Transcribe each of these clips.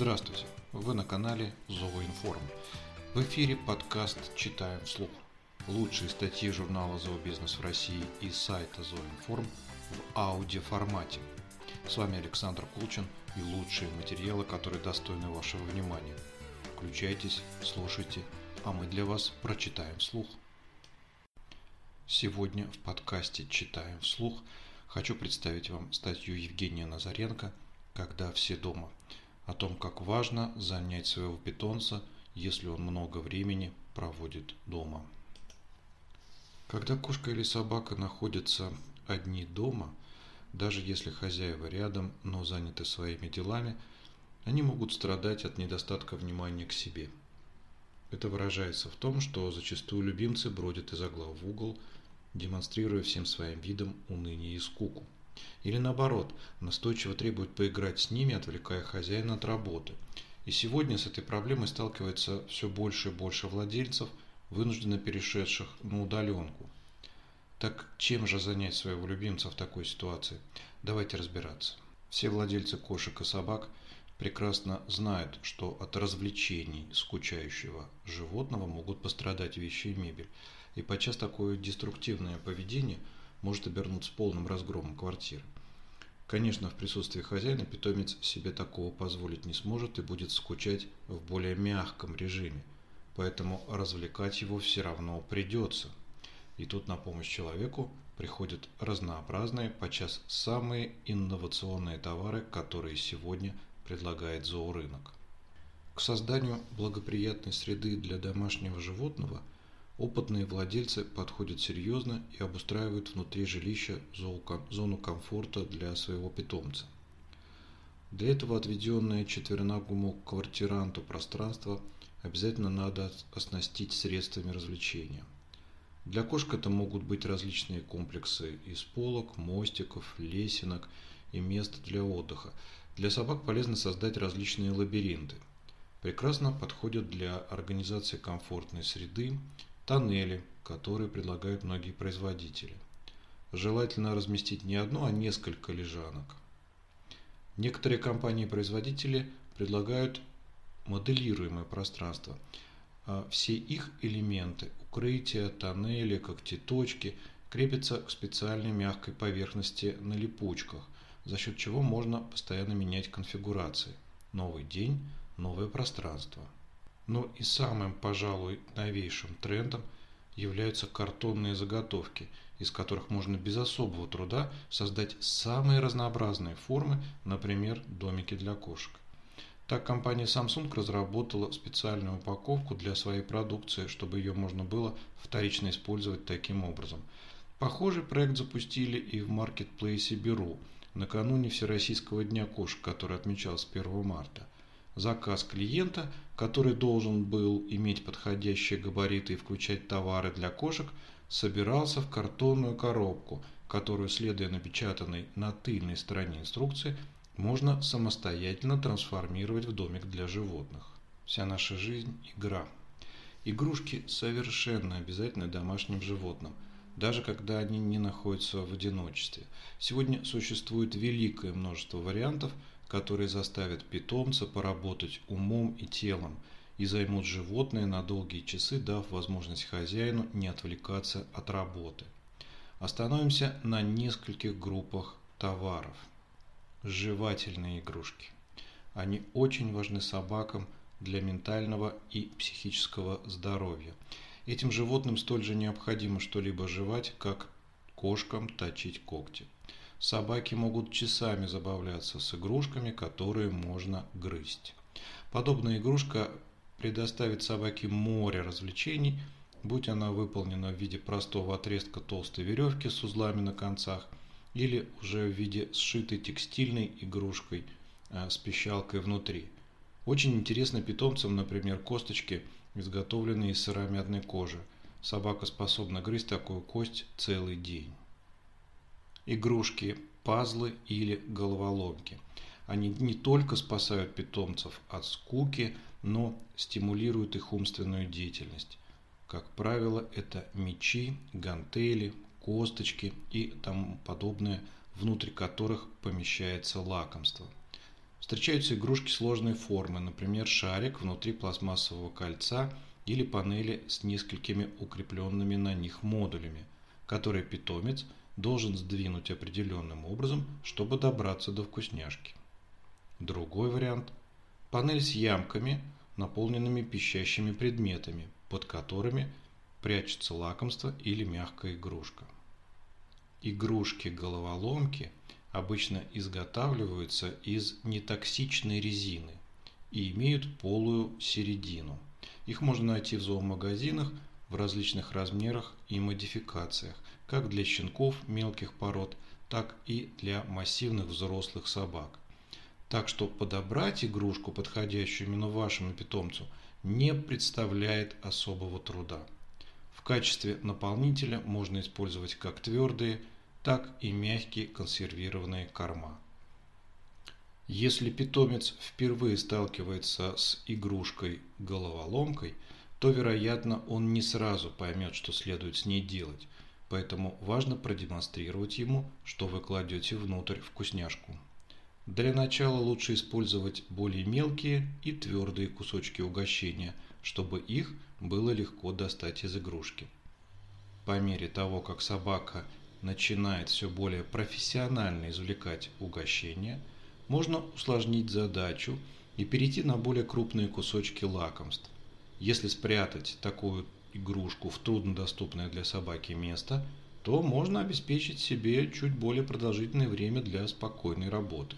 Здравствуйте! Вы на канале Зооинформ. В эфире подкаст «Читаем вслух». Лучшие статьи журнала «Зообизнес» в России и сайта Зооинформ в аудиоформате. С вами Александр Кулчин и лучшие материалы, которые достойны вашего внимания. Включайтесь, слушайте, а мы для вас прочитаем вслух. Сегодня в подкасте «Читаем вслух» хочу представить вам статью Евгения Назаренко «Когда все дома» о том, как важно занять своего питомца, если он много времени проводит дома. Когда кошка или собака находятся одни дома, даже если хозяева рядом, но заняты своими делами, они могут страдать от недостатка внимания к себе. Это выражается в том, что зачастую любимцы бродят из угла в угол – демонстрируя всем своим видом уныние и скуку. Или наоборот, настойчиво требует поиграть с ними, отвлекая хозяина от работы. И сегодня с этой проблемой сталкивается все больше и больше владельцев, вынужденно перешедших на удаленку. Так чем же занять своего любимца в такой ситуации? Давайте разбираться. Все владельцы кошек и собак прекрасно знают, что от развлечений скучающего животного могут пострадать вещи и мебель. И подчас такое деструктивное поведение может обернуться полным разгромом квартиры. Конечно, в присутствии хозяина питомец себе такого позволить не сможет и будет скучать в более мягком режиме, поэтому развлекать его все равно придется. И тут на помощь человеку приходят разнообразные, подчас самые инновационные товары, которые сегодня предлагает зоорынок. К созданию благоприятной среды для домашнего животного – Опытные владельцы подходят серьезно и обустраивают внутри жилища зону комфорта для своего питомца. Для этого отведенное четвероногому квартиранту пространство обязательно надо оснастить средствами развлечения. Для кошек это могут быть различные комплексы из полок, мостиков, лесенок и мест для отдыха. Для собак полезно создать различные лабиринты. Прекрасно подходят для организации комфортной среды, тоннели, которые предлагают многие производители. Желательно разместить не одну, а несколько лежанок. Некоторые компании-производители предлагают моделируемое пространство. А все их элементы – укрытия, тоннели, когтеточки – крепятся к специальной мягкой поверхности на липучках, за счет чего можно постоянно менять конфигурации. Новый день – новое пространство – но и самым, пожалуй, новейшим трендом являются картонные заготовки, из которых можно без особого труда создать самые разнообразные формы, например, домики для кошек. Так компания Samsung разработала специальную упаковку для своей продукции, чтобы ее можно было вторично использовать таким образом. Похожий проект запустили и в маркетплейсе Беру накануне Всероссийского дня кошек, который отмечался 1 марта – заказ клиента, который должен был иметь подходящие габариты и включать товары для кошек, собирался в картонную коробку, которую, следуя напечатанной на тыльной стороне инструкции, можно самостоятельно трансформировать в домик для животных. Вся наша жизнь – игра. Игрушки совершенно обязательны домашним животным, даже когда они не находятся в одиночестве. Сегодня существует великое множество вариантов – которые заставят питомца поработать умом и телом и займут животное на долгие часы, дав возможность хозяину не отвлекаться от работы. Остановимся на нескольких группах товаров. Жевательные игрушки. Они очень важны собакам для ментального и психического здоровья. Этим животным столь же необходимо что-либо жевать, как кошкам точить когти. Собаки могут часами забавляться с игрушками, которые можно грызть. Подобная игрушка предоставит собаке море развлечений, будь она выполнена в виде простого отрезка толстой веревки с узлами на концах или уже в виде сшитой текстильной игрушкой э, с пищалкой внутри. Очень интересны питомцам, например, косточки, изготовленные из сыромятной кожи. Собака способна грызть такую кость целый день игрушки, пазлы или головоломки. Они не только спасают питомцев от скуки, но стимулируют их умственную деятельность. Как правило, это мечи, гантели, косточки и тому подобное, внутрь которых помещается лакомство. Встречаются игрушки сложной формы, например, шарик внутри пластмассового кольца или панели с несколькими укрепленными на них модулями, которые питомец должен сдвинуть определенным образом, чтобы добраться до вкусняшки. Другой вариант – панель с ямками, наполненными пищащими предметами, под которыми прячется лакомство или мягкая игрушка. Игрушки-головоломки обычно изготавливаются из нетоксичной резины и имеют полую середину. Их можно найти в зоомагазинах в различных размерах и модификациях, как для щенков мелких пород, так и для массивных взрослых собак. Так что подобрать игрушку, подходящую именно вашему питомцу, не представляет особого труда. В качестве наполнителя можно использовать как твердые, так и мягкие консервированные корма. Если питомец впервые сталкивается с игрушкой-головоломкой, то, вероятно, он не сразу поймет, что следует с ней делать, поэтому важно продемонстрировать ему, что вы кладете внутрь вкусняшку. Для начала лучше использовать более мелкие и твердые кусочки угощения, чтобы их было легко достать из игрушки. По мере того, как собака начинает все более профессионально извлекать угощения, можно усложнить задачу и перейти на более крупные кусочки лакомств. Если спрятать такую игрушку в труднодоступное для собаки место, то можно обеспечить себе чуть более продолжительное время для спокойной работы.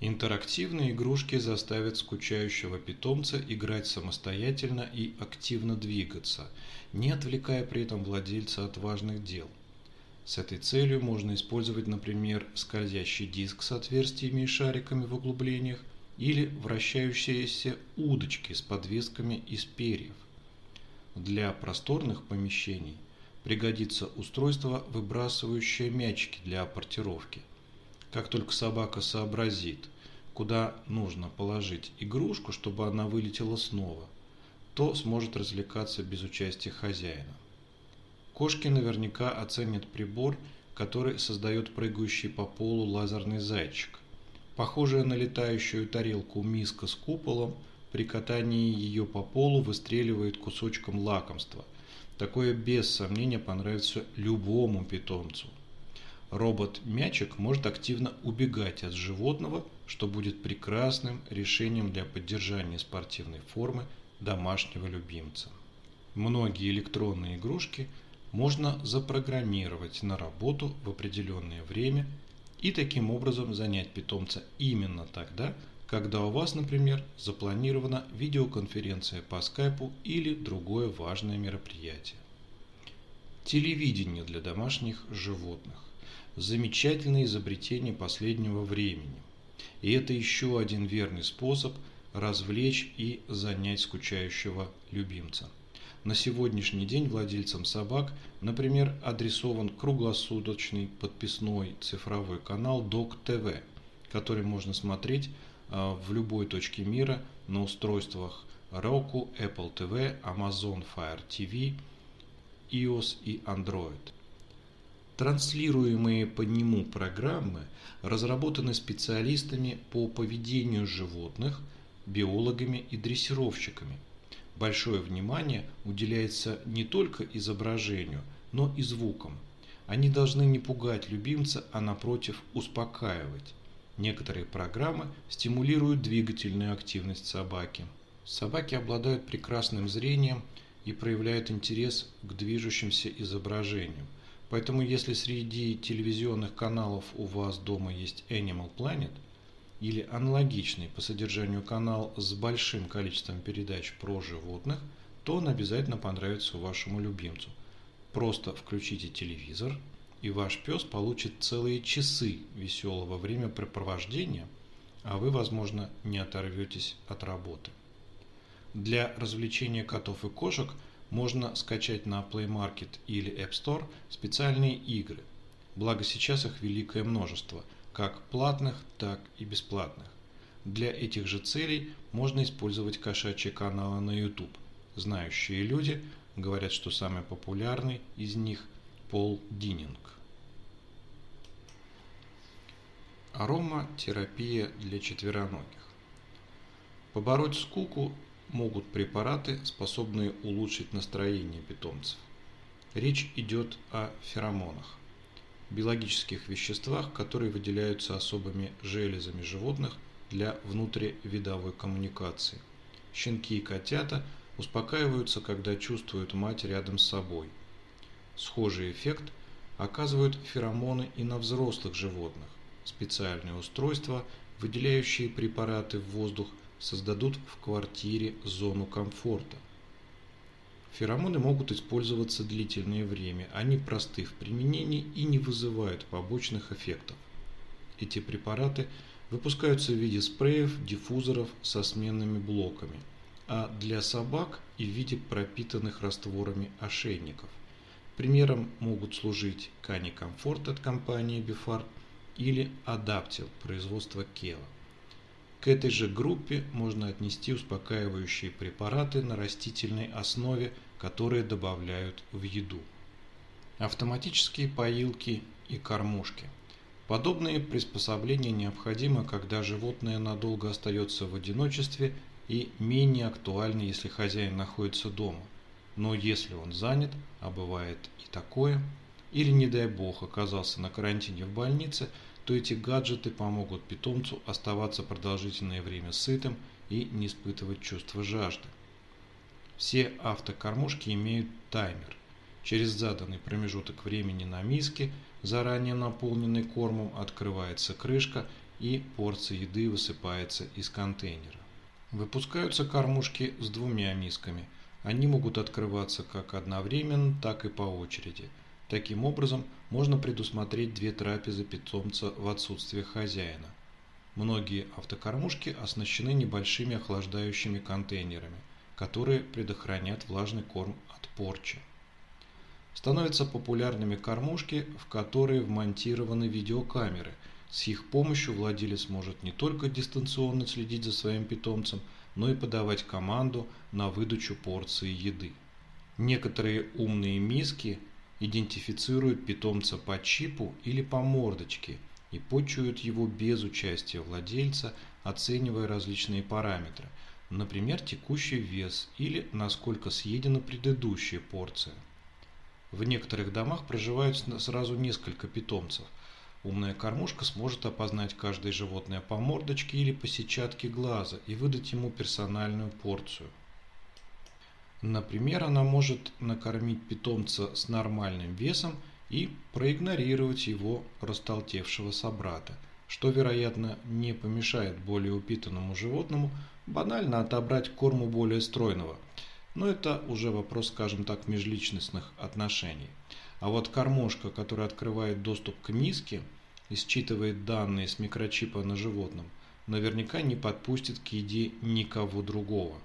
Интерактивные игрушки заставят скучающего питомца играть самостоятельно и активно двигаться, не отвлекая при этом владельца от важных дел. С этой целью можно использовать, например, скользящий диск с отверстиями и шариками в углублениях или вращающиеся удочки с подвесками из перьев. Для просторных помещений пригодится устройство, выбрасывающее мячики для апортировки. Как только собака сообразит, куда нужно положить игрушку, чтобы она вылетела снова, то сможет развлекаться без участия хозяина. Кошки наверняка оценят прибор, который создает прыгающий по полу лазерный зайчик. Похожая на летающую тарелку миска с куполом, при катании ее по полу выстреливает кусочком лакомства. Такое без сомнения понравится любому питомцу – робот-мячик может активно убегать от животного, что будет прекрасным решением для поддержания спортивной формы домашнего любимца. Многие электронные игрушки можно запрограммировать на работу в определенное время и таким образом занять питомца именно тогда, когда у вас, например, запланирована видеоконференция по скайпу или другое важное мероприятие. Телевидение для домашних животных замечательное изобретение последнего времени. И это еще один верный способ развлечь и занять скучающего любимца. На сегодняшний день владельцам собак, например, адресован круглосуточный подписной цифровой канал Dog TV, который можно смотреть а, в любой точке мира на устройствах Roku, Apple TV, Amazon Fire TV, iOS и Android. Транслируемые по нему программы разработаны специалистами по поведению животных, биологами и дрессировщиками. Большое внимание уделяется не только изображению, но и звукам. Они должны не пугать любимца, а напротив успокаивать. Некоторые программы стимулируют двигательную активность собаки. Собаки обладают прекрасным зрением и проявляют интерес к движущимся изображениям – Поэтому если среди телевизионных каналов у вас дома есть Animal Planet или аналогичный по содержанию канал с большим количеством передач про животных, то он обязательно понравится вашему любимцу. Просто включите телевизор, и ваш пес получит целые часы веселого времяпрепровождения, а вы, возможно, не оторветесь от работы. Для развлечения котов и кошек – можно скачать на Play Market или App Store специальные игры. Благо сейчас их великое множество, как платных, так и бесплатных. Для этих же целей можно использовать кошачьи каналы на YouTube. Знающие люди говорят, что самый популярный из них Пол Дининг. Ароматерапия для четвероногих. Побороть скуку могут препараты, способные улучшить настроение питомцев. Речь идет о феромонах, биологических веществах, которые выделяются особыми железами животных для внутривидовой коммуникации. Щенки и котята успокаиваются, когда чувствуют мать рядом с собой. Схожий эффект оказывают феромоны и на взрослых животных. Специальные устройства, выделяющие препараты в воздух, создадут в квартире зону комфорта. Феромоны могут использоваться длительное время, они просты в применении и не вызывают побочных эффектов. Эти препараты выпускаются в виде спреев, диффузоров со сменными блоками, а для собак и в виде пропитанных растворами ошейников. Примером могут служить Кани Комфорт от компании Бифар – или адаптил производства Кела. К этой же группе можно отнести успокаивающие препараты на растительной основе, которые добавляют в еду. Автоматические поилки и кормушки. Подобные приспособления необходимы, когда животное надолго остается в одиночестве и менее актуальны, если хозяин находится дома. Но если он занят, а бывает и такое, или, не дай бог, оказался на карантине в больнице, то эти гаджеты помогут питомцу оставаться продолжительное время сытым и не испытывать чувство жажды. Все автокормушки имеют таймер. Через заданный промежуток времени на миске, заранее наполненной кормом, открывается крышка и порция еды высыпается из контейнера. Выпускаются кормушки с двумя мисками. Они могут открываться как одновременно, так и по очереди – Таким образом, можно предусмотреть две трапезы питомца в отсутствие хозяина. Многие автокормушки оснащены небольшими охлаждающими контейнерами, которые предохранят влажный корм от порчи. Становятся популярными кормушки, в которые вмонтированы видеокамеры. С их помощью владелец может не только дистанционно следить за своим питомцем, но и подавать команду на выдачу порции еды. Некоторые умные миски идентифицируют питомца по чипу или по мордочке и почуют его без участия владельца, оценивая различные параметры, например, текущий вес или насколько съедена предыдущая порция. В некоторых домах проживают сразу несколько питомцев. Умная кормушка сможет опознать каждое животное по мордочке или по сетчатке глаза и выдать ему персональную порцию – Например, она может накормить питомца с нормальным весом и проигнорировать его растолтевшего собрата, что, вероятно, не помешает более упитанному животному банально отобрать корму более стройного. Но это уже вопрос, скажем так, межличностных отношений. А вот кормушка, которая открывает доступ к миске и считывает данные с микрочипа на животном, наверняка не подпустит к еде никого другого.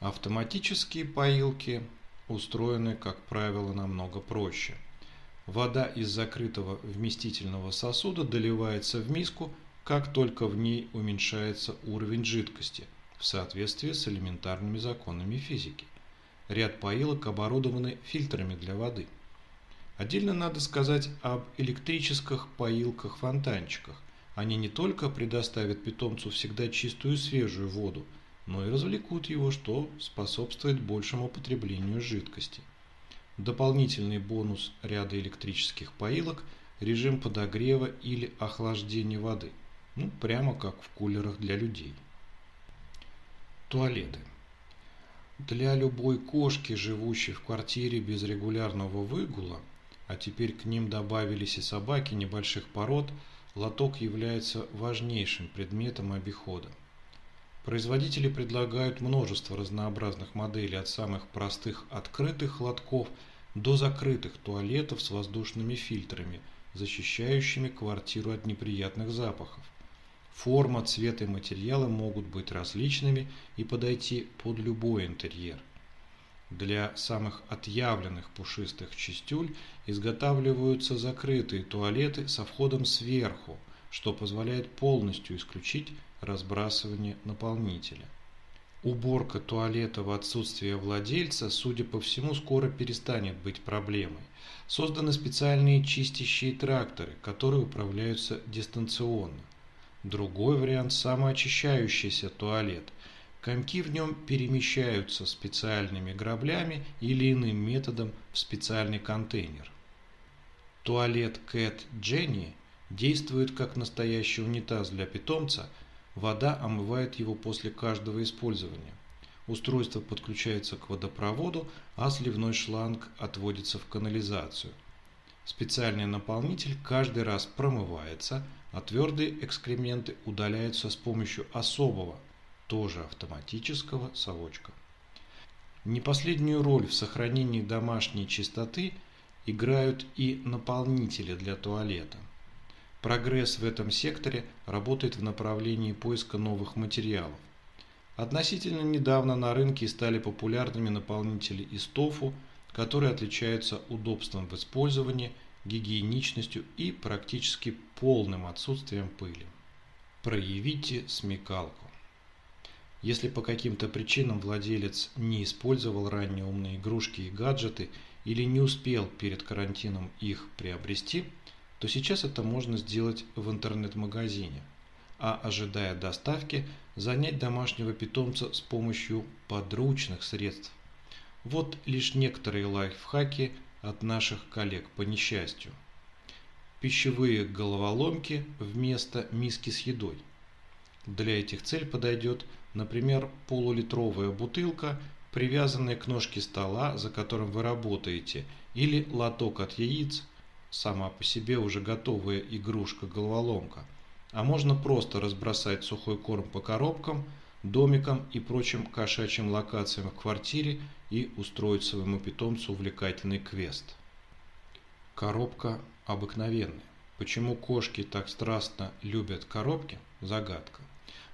Автоматические поилки устроены, как правило, намного проще. Вода из закрытого вместительного сосуда доливается в миску, как только в ней уменьшается уровень жидкости, в соответствии с элементарными законами физики. Ряд поилок оборудованы фильтрами для воды. Отдельно надо сказать об электрических поилках-фонтанчиках. Они не только предоставят питомцу всегда чистую свежую воду – но и развлекут его, что способствует большему потреблению жидкости. Дополнительный бонус ряда электрических поилок – режим подогрева или охлаждения воды, ну прямо как в кулерах для людей. Туалеты. Для любой кошки, живущей в квартире без регулярного выгула, а теперь к ним добавились и собаки небольших пород, лоток является важнейшим предметом обихода. Производители предлагают множество разнообразных моделей от самых простых открытых лотков до закрытых туалетов с воздушными фильтрами, защищающими квартиру от неприятных запахов. Форма, цвет и материалы могут быть различными и подойти под любой интерьер. Для самых отъявленных пушистых чистюль изготавливаются закрытые туалеты со входом сверху, что позволяет полностью исключить разбрасывание наполнителя. Уборка туалета в отсутствие владельца, судя по всему, скоро перестанет быть проблемой. Созданы специальные чистящие тракторы, которые управляются дистанционно. Другой вариант – самоочищающийся туалет. Комки в нем перемещаются специальными граблями или иным методом в специальный контейнер. Туалет Cat Jenny действует как настоящий унитаз для питомца – Вода омывает его после каждого использования. Устройство подключается к водопроводу, а сливной шланг отводится в канализацию. Специальный наполнитель каждый раз промывается, а твердые экскременты удаляются с помощью особого, тоже автоматического совочка. Не последнюю роль в сохранении домашней чистоты играют и наполнители для туалета. Прогресс в этом секторе работает в направлении поиска новых материалов. Относительно недавно на рынке стали популярными наполнители из тофу, которые отличаются удобством в использовании, гигиеничностью и практически полным отсутствием пыли. Проявите смекалку. Если по каким-то причинам владелец не использовал ранее умные игрушки и гаджеты или не успел перед карантином их приобрести – то сейчас это можно сделать в интернет-магазине, а ожидая доставки, занять домашнего питомца с помощью подручных средств. Вот лишь некоторые лайфхаки от наших коллег по несчастью. Пищевые головоломки вместо миски с едой. Для этих целей подойдет, например, полулитровая бутылка, привязанная к ножке стола, за которым вы работаете, или лоток от яиц, сама по себе уже готовая игрушка-головоломка, а можно просто разбросать сухой корм по коробкам, домикам и прочим кошачьим локациям в квартире и устроить своему питомцу увлекательный квест. Коробка обыкновенная. Почему кошки так страстно любят коробки – загадка.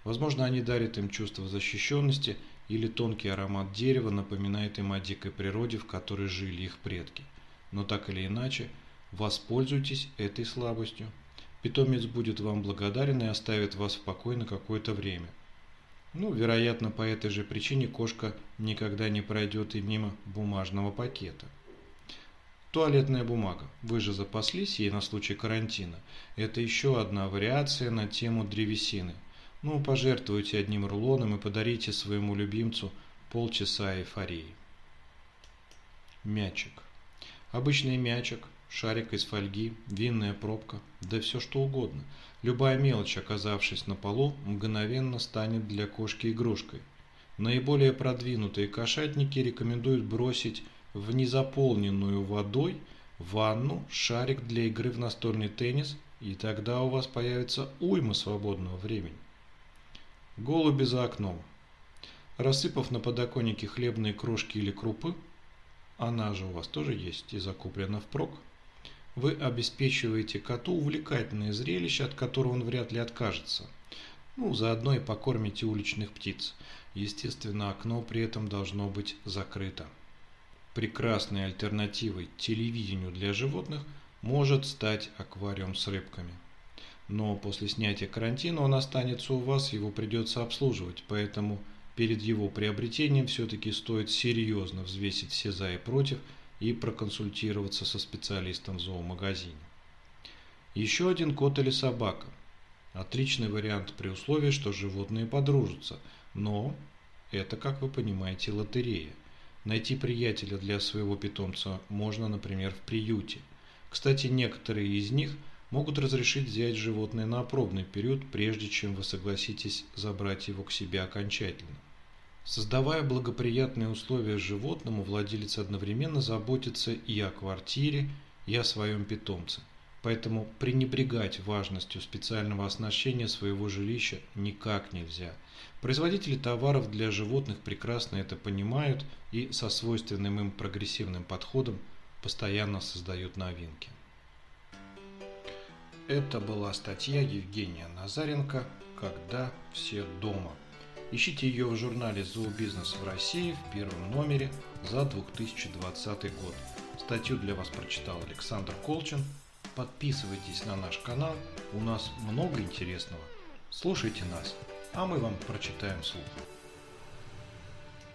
Возможно, они дарят им чувство защищенности или тонкий аромат дерева напоминает им о дикой природе, в которой жили их предки. Но так или иначе – Воспользуйтесь этой слабостью. Питомец будет вам благодарен и оставит вас в покое на какое-то время. Ну, вероятно, по этой же причине кошка никогда не пройдет и мимо бумажного пакета. Туалетная бумага. Вы же запаслись ей на случай карантина. Это еще одна вариация на тему древесины. Ну, пожертвуйте одним рулоном и подарите своему любимцу полчаса эйфории. Мячик. Обычный мячик шарик из фольги, винная пробка, да все что угодно. Любая мелочь, оказавшись на полу, мгновенно станет для кошки игрушкой. Наиболее продвинутые кошатники рекомендуют бросить в незаполненную водой ванну шарик для игры в настольный теннис, и тогда у вас появится уйма свободного времени. Голуби за окном. Рассыпав на подоконнике хлебные крошки или крупы, она же у вас тоже есть и закуплена впрок, вы обеспечиваете коту увлекательное зрелище, от которого он вряд ли откажется. Ну, заодно и покормите уличных птиц. Естественно, окно при этом должно быть закрыто. Прекрасной альтернативой телевидению для животных может стать аквариум с рыбками. Но после снятия карантина он останется у вас, его придется обслуживать, поэтому перед его приобретением все-таки стоит серьезно взвесить все за и против – и проконсультироваться со специалистом в зоомагазине. Еще один кот или собака. Отличный вариант при условии, что животные подружатся, но это, как вы понимаете, лотерея. Найти приятеля для своего питомца можно, например, в приюте. Кстати, некоторые из них могут разрешить взять животное на пробный период, прежде чем вы согласитесь забрать его к себе окончательно. Создавая благоприятные условия животному, владелец одновременно заботится и о квартире, и о своем питомце. Поэтому пренебрегать важностью специального оснащения своего жилища никак нельзя. Производители товаров для животных прекрасно это понимают и со свойственным им прогрессивным подходом постоянно создают новинки. Это была статья Евгения Назаренко «Когда все дома». Ищите ее в журнале «Зообизнес в России» в первом номере за 2020 год. Статью для вас прочитал Александр Колчин. Подписывайтесь на наш канал, у нас много интересного. Слушайте нас, а мы вам прочитаем слух.